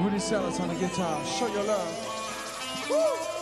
Rudy Salas on the guitar. Show your love. Woo!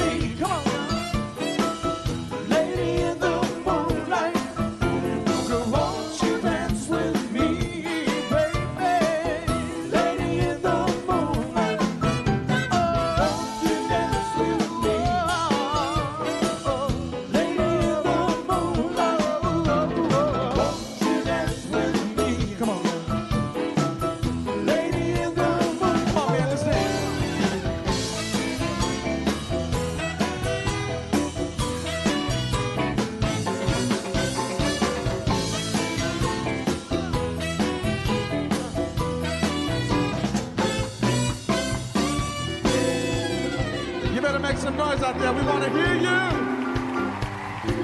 make some noise out there. We want to hear you.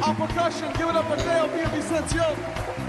Our percussion, give it up for Dale B. Vicencio.